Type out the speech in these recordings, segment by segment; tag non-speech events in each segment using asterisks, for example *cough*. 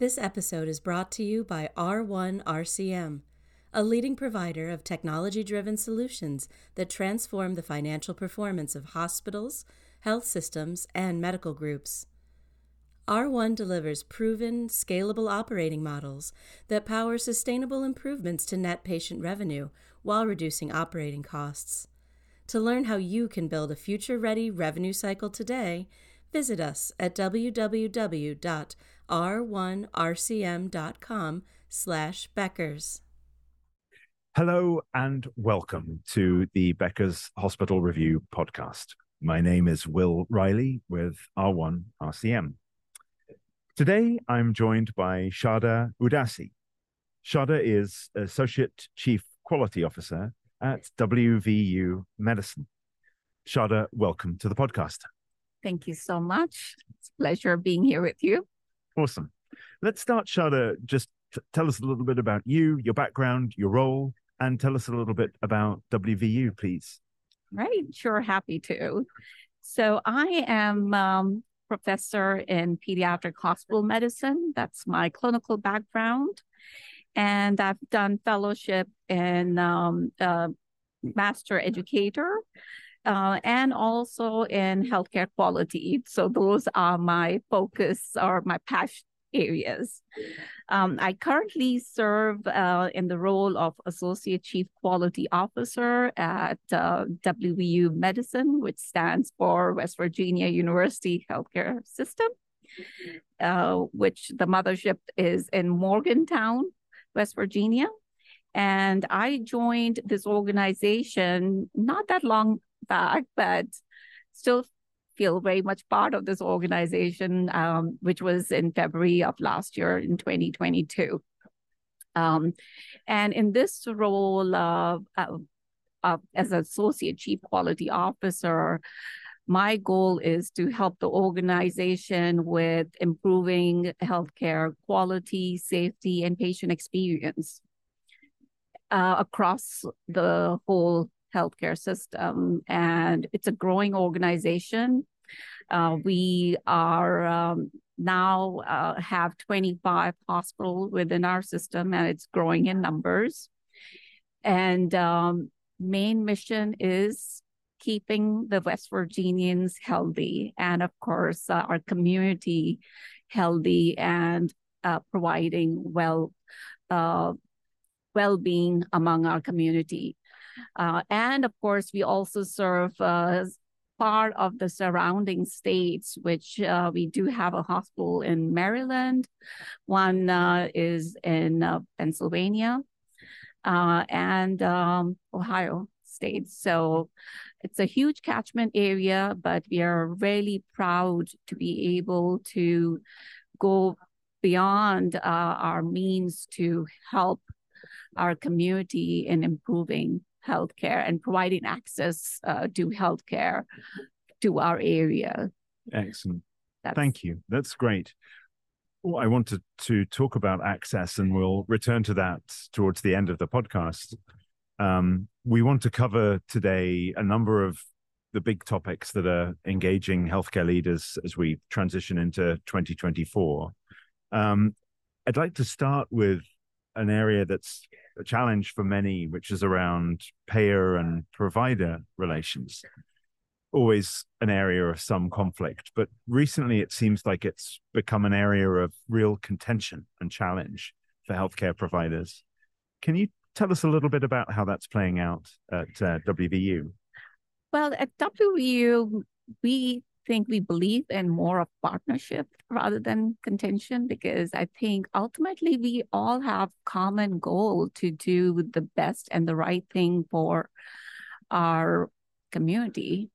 This episode is brought to you by R1 RCM, a leading provider of technology driven solutions that transform the financial performance of hospitals, health systems, and medical groups. R1 delivers proven, scalable operating models that power sustainable improvements to net patient revenue while reducing operating costs. To learn how you can build a future ready revenue cycle today, visit us at www.r1rcm.com slash Beckers. Hello and welcome to the Becker's Hospital Review podcast. My name is Will Riley with R1 RCM. Today I'm joined by Sharda Udassi. Sharda is Associate Chief Quality Officer at WVU Medicine. Sharda, welcome to the podcast. Thank you so much. It's a pleasure being here with you. Awesome. Let's start, Sharda. Just t- tell us a little bit about you, your background, your role, and tell us a little bit about WVU, please. Right, sure, happy to. So I am um, professor in pediatric hospital medicine. That's my clinical background. And I've done fellowship in um, uh, master educator uh, and also in healthcare quality. So those are my focus or my passion areas. Um, I currently serve uh, in the role of Associate Chief Quality Officer at uh, WVU Medicine, which stands for West Virginia University Healthcare System, uh, which the mothership is in Morgantown, West Virginia. And I joined this organization not that long back, but still feel very much part of this organization, um, which was in February of last year in 2022. Um, and in this role uh, uh, as Associate Chief Quality Officer, my goal is to help the organization with improving healthcare quality, safety, and patient experience uh, across the whole healthcare system. And it's a growing organization. Uh, we are um, now uh, have 25 hospitals within our system, and it's growing in numbers. And um, main mission is keeping the West Virginians healthy, and of course, uh, our community healthy and uh, providing well uh, well-being among our community. Uh, and of course, we also serve uh, part of the surrounding states, which uh, we do have a hospital in Maryland. One uh, is in uh, Pennsylvania uh, and um, Ohio states. So it's a huge catchment area, but we are really proud to be able to go beyond our means to help our community in improving healthcare and providing access uh, to healthcare to our area. Excellent. That's... Thank you. That's great. Well, I wanted to talk about access, and we'll return to that towards the end of the podcast. Um, we want to cover today a number of the big topics that are engaging healthcare leaders as we transition into 2024. Um, I'd like to start with an area that's a challenge for many, which is around payer and provider relations. Always an area of some conflict, but recently it seems like it's become an area of real contention and challenge for healthcare providers. Can you tell us a little bit about how that's playing out at uh, WVU? Well, at WVU, we think we believe in more of partnership rather than contention because I think ultimately we all have common goal to do the best and the right thing for our community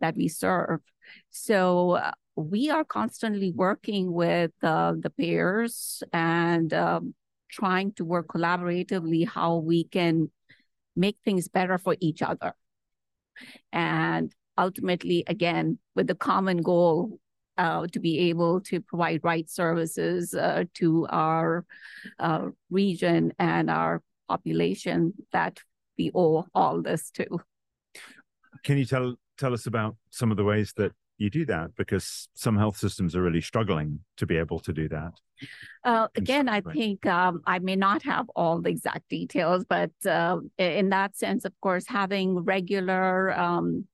that we serve. So uh, we are constantly working with uh, the peers and um, trying to work collaboratively how we can make things better for each other. And ultimately, again, with the common goal uh, to be able to provide right services uh, to our uh, region and our population that we owe all this to. Can you tell tell us about some of the ways that you do that? Because some health systems are really struggling to be able to do that. Uh, again, I think um, I may not have all the exact details, but uh, in that sense, of course, having regular um,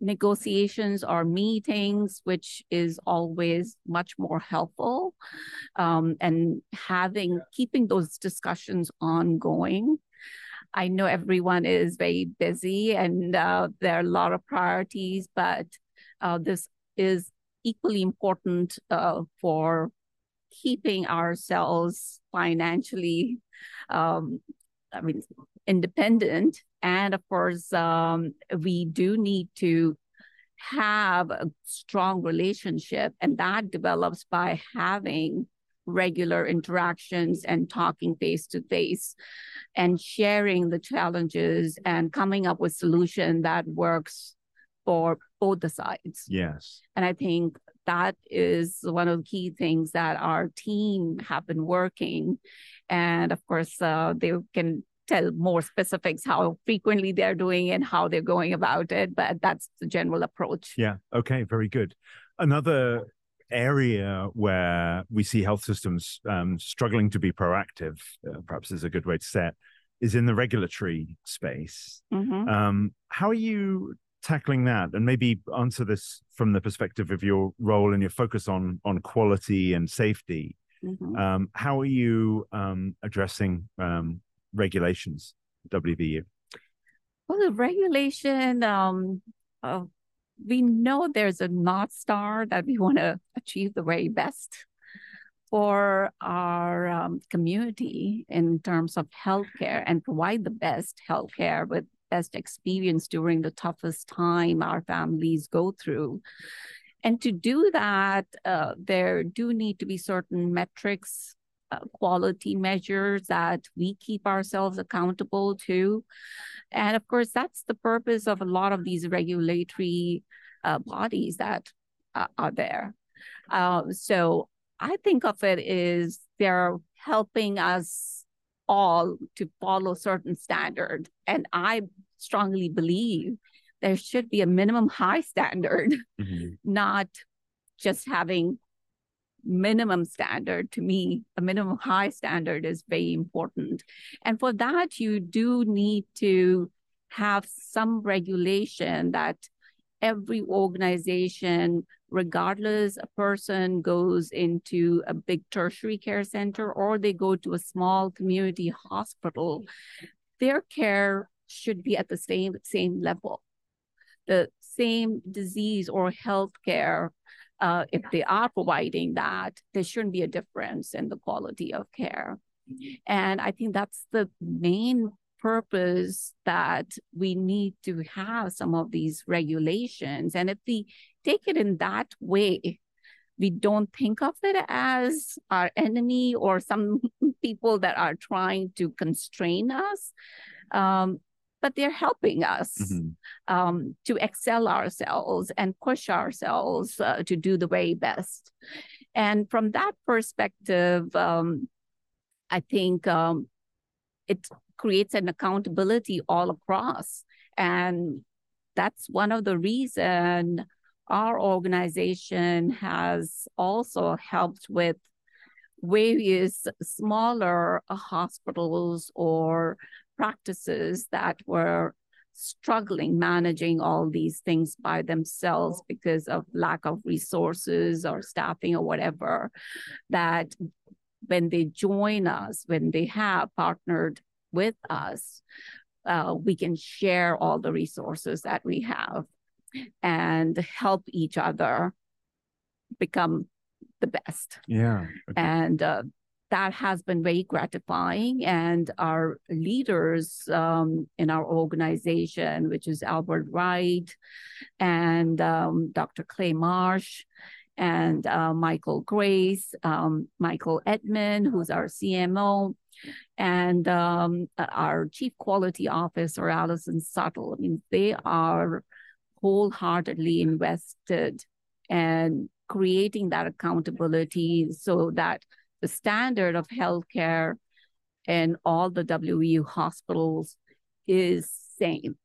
negotiations or meetings, which is always much more helpful, um, and having keeping those discussions ongoing. I know everyone is very busy and uh, there are a lot of priorities, but uh, this is equally important uh, for keeping ourselves financially, um, I mean, independent. And of course, um, we do need to have a strong relationship, and that develops by having regular interactions and talking face to face and sharing the challenges and coming up with solution that works for both the sides. Yes. And I think that is one of the key things that our team have been working. And of course, uh, they can tell more specifics how frequently they're doing and how they're going about it but that's the general approach. Yeah. Okay. Very good. Another area where we see health systems um, struggling to be proactive uh, perhaps is a good way to say it is in the regulatory space. Mm-hmm. um, how are you tackling that? And maybe answer this from the perspective of your role and your focus on on quality and safety mm-hmm. um, how are you um, addressing um, regulations wvu well the regulation um, uh, we know there's a north star that we want to achieve the very best for our um, community in terms of healthcare and provide the best healthcare with best experience during the toughest time our families go through. And to do that, uh, there do need to be certain metrics, uh, quality measures that we keep ourselves accountable to. And of course, that's the purpose of a lot of these regulatory uh, bodies that uh, are there. Uh, so I think of it as they're helping us all to follow certain standard. And I strongly believe there should be a minimum high standard, mm-hmm. not just having minimum standard. To me a minimum high standard is very important. And for that you do need to have some regulation that every organization regardless a person goes into a big tertiary care center or they go to a small community hospital their care should be at the same same level the same disease or health care uh, if they are providing that there shouldn't be a difference in the quality of care and i think that's the main purpose that we need to have some of these regulations. And if we take it in that way, we don't think of it as our enemy or some *laughs* people that are trying to constrain us. Um, but they're helping us mm-hmm. um, to excel ourselves and push ourselves uh, to do the very best. And from that perspective, um, I think um, it creates an accountability all across. And that's one of the reason our organization has also helped with various smaller hospitals or practices that were struggling managing all these things by themselves because of lack of resources or staffing or whatever that when they join us when they have partnered with us, uh, we can share all the resources that we have and help each other become the best. Yeah. Okay. And uh, that has been very gratifying. And our leaders um, in our organization, which is Albert Wright and um, Dr. Clay Marsh, and uh, Michael Grace, um, Michael Edmond, who's our CMO, and um, our chief quality officer, Allison Suttle. I mean, they are wholeheartedly invested and creating that accountability so that the standard of healthcare in all the WVU hospitals is same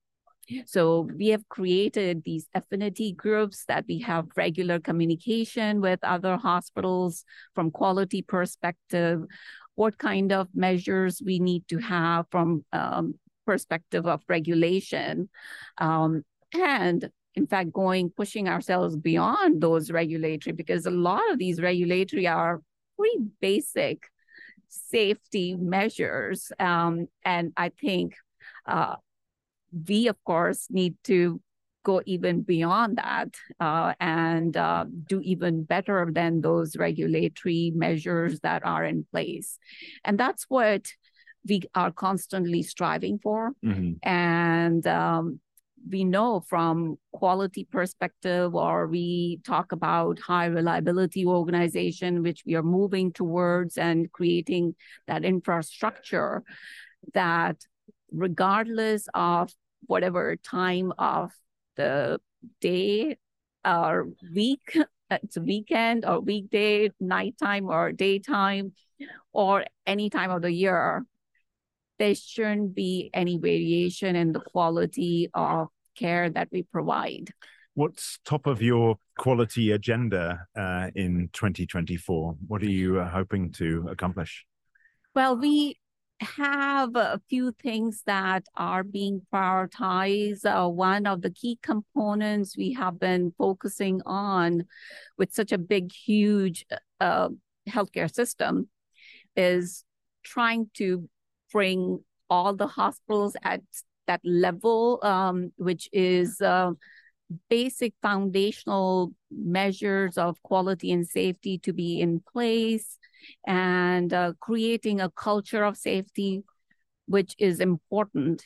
So we have created these affinity groups that we have regular communication with other hospitals from quality perspective, what kind of measures we need to have from um, perspective of regulation. Um, and in fact, going, pushing ourselves beyond those regulatory, because a lot of these regulatory are pretty basic safety measures. Um, and I think uh, we, of course, need to go even beyond that uh, and uh, do even better than those regulatory measures that are in place. And that's what we are constantly striving for. Mm-hmm. And um, we know from quality perspective or we talk about high reliability organization which we are moving towards and creating that infrastructure that regardless of whatever time of the day or week, it's weekend or weekday, nighttime or daytime, or any time of the year, there shouldn't be any variation in the quality of care that we provide. What's top of your quality agenda uh, in 2024? What are you uh, hoping to accomplish? Well, we have a few things that are being prioritized. Uh, one of the key components we have been focusing on with such a big, huge uh, healthcare system is trying to bring all the hospitals at that level, um, which is uh, basic foundational measures of quality and safety to be in place and uh, creating a culture of safety, which is important.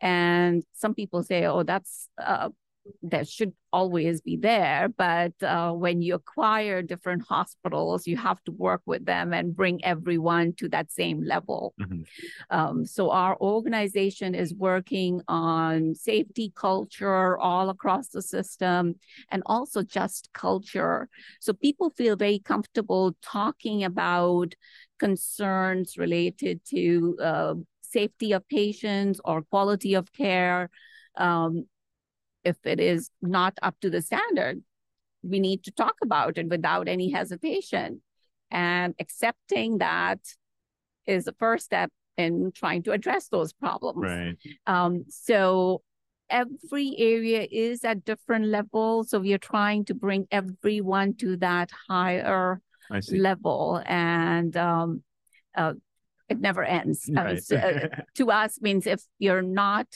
And some people say, oh, that's uh, that should always be there. But uh, when you acquire different hospitals, you have to work with them and bring everyone to that same level. Mm-hmm. Um, so our organization is working on safety culture all across the system and also just culture. So people feel very comfortable talking about concerns related to uh, safety of patients or quality of care. Um, if it is not up to the standard, we need to talk about it without any hesitation. And accepting that is the first step in trying to address those problems. Right. Um, so every area is at different levels. So we are trying to bring everyone to that higher level. And um, uh, it never ends. Right. Uh, uh, to us means if you're not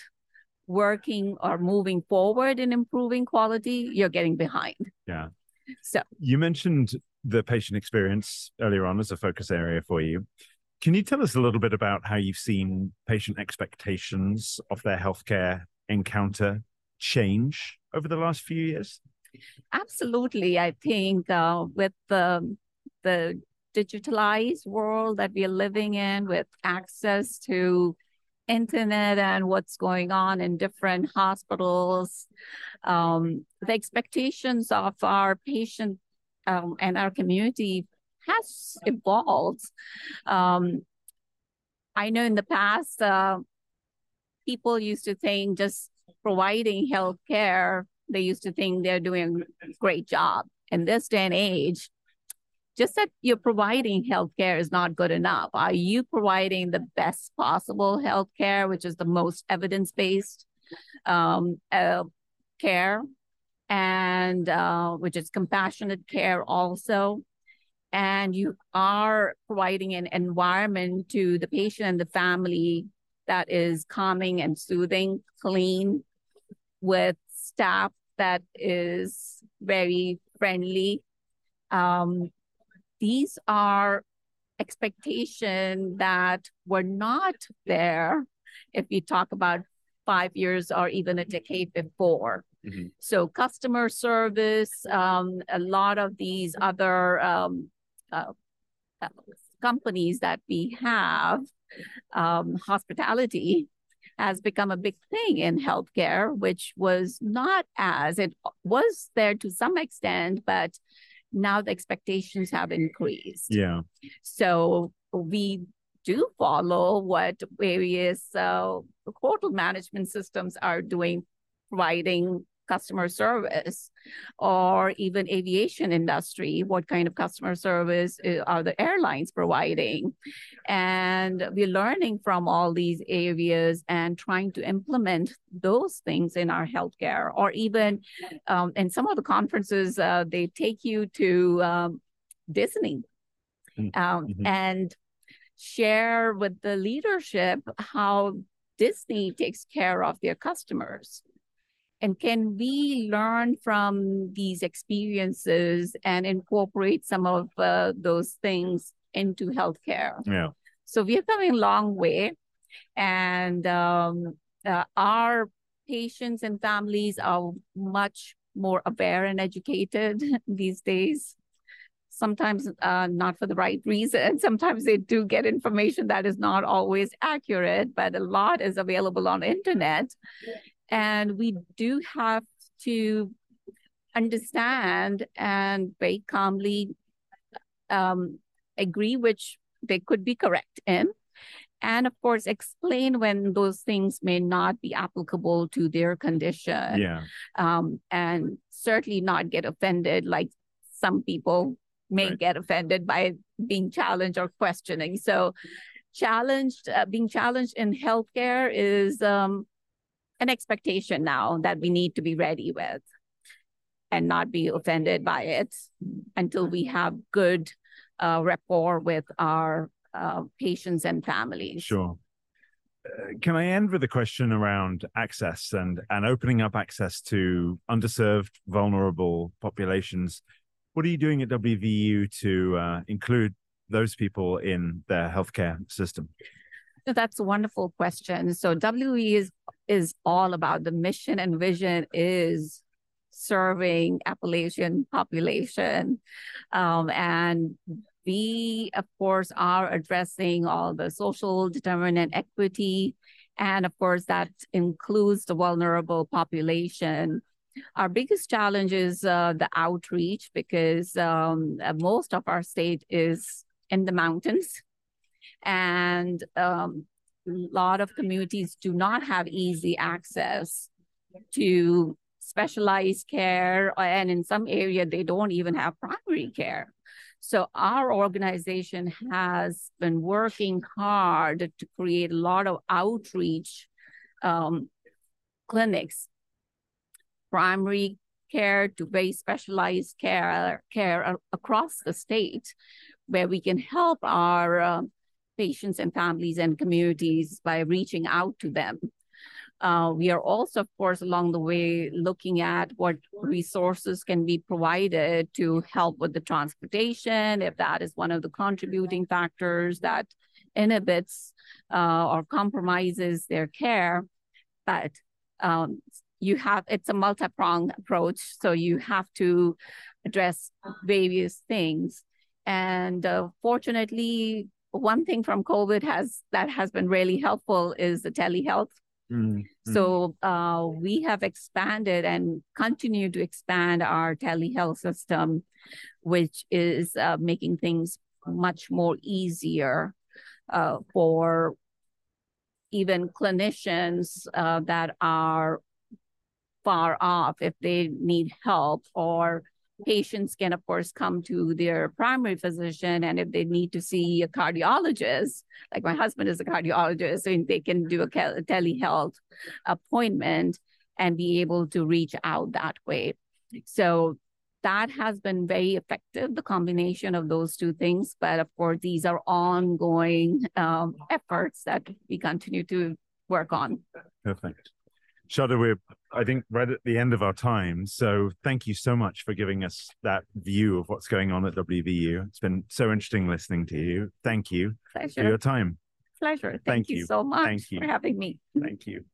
working or moving forward in improving quality, you're getting behind. Yeah. So you mentioned the patient experience earlier on as a focus area for you. Can you tell us a little bit about how you've seen patient expectations of their healthcare encounter change over the last few years? Absolutely. I think uh, with the, the digitalized world that we are living in, with access to internet and what's going on in different hospitals. Um, the expectations of our patient um, and our community has evolved. Um, I know in the past, uh, people used to think just providing health care, they used to think they're doing a great job. In this day and age, just that you're providing healthcare is not good enough. Are you providing the best possible healthcare, which is the most evidence based um, uh, care, and uh, which is compassionate care also? And you are providing an environment to the patient and the family that is calming and soothing, clean, with staff that is very friendly. Um, these are expectations that were not there if you talk about five years or even a decade before. Mm-hmm. So customer service, um, a lot of these other um, uh, companies that we have, um, hospitality has become a big thing in healthcare, which was not as it was there to some extent, but now the expectations have increased. Yeah. So we do follow what various uh, hotel management systems are doing providing customer service or even aviation industry? What kind of customer service uh, are the airlines providing? And we're learning from all these areas and trying to implement those things in our healthcare or even um, in some of the conferences uh, they take you to um, disney mm, um, mm-hmm. and share with the leadership how disney takes care of their customers and can we learn from these experiences and incorporate some of uh, those things into healthcare? Yeah. So we are coming a long way. And um, uh, our patients and families are much more aware and educated *laughs* these days. Sometimes uh, not for the right reason. *laughs* Sometimes they do get information that is not always accurate, but a lot is available on internet. And we do have to understand and very calmly um, agree which they could be correct in. And of course, explain when those things may not be applicable to their condition. Yeah. Um, and certainly not get offended like some people may right. get offended by being challenged or questioning. So, challenged, uh, being challenged in healthcare is um, an expectation now that we need to be ready with and not be offended by it until we have good uh, rapport with our uh, patients and families. Sure. Uh, can I end with a question around access and, and opening up access to underserved, vulnerable populations? What are you doing at WVU to uh, include those people in their healthcare system? That's a wonderful question. So WE is is all about the mission and vision is serving Appalachian population, um, and we of course are addressing all the social determinant equity, and of course that includes the vulnerable population. Our biggest challenge is uh, the outreach because um, most of our state is in the mountains and um, a lot of communities do not have easy access to specialized care and in some area they don't even have primary care. So our organization has been working hard to create a lot of outreach um, clinics. Primary care to very specialized care care across the state where we can help our uh, patients and families and communities by reaching out to them. Uh, we are also, of course, along the way looking at what resources can be provided to help with the transportation, if that is one of the contributing factors that inhibits uh, or compromises their care. But um, you have it's a multi-pronged approach, so you have to address various things. And uh, fortunately, one thing from COVID has that has been really helpful is the telehealth. Mm-hmm. So uh, we have expanded and continue to expand our telehealth system, which is uh, making things much more easier uh, for even clinicians uh, that are far off if they need help or patients can, of course, come to their primary physician. And if they need to see a cardiologist, like my husband is a cardiologist, so they can do a telehealth appointment and be able to reach out that way. So that has been very effective, the combination of those two things. But of course, these are ongoing um, efforts that we continue to work on. Perfect. Sharda, we're, I think, right at the end of our time. So thank you so much for giving us that view of what's going on at WVU. It's been so interesting listening to you. Thank you Pleasure. for your time. Pleasure. Thank, Thank you. you so much Thank you. for having me. Thank you.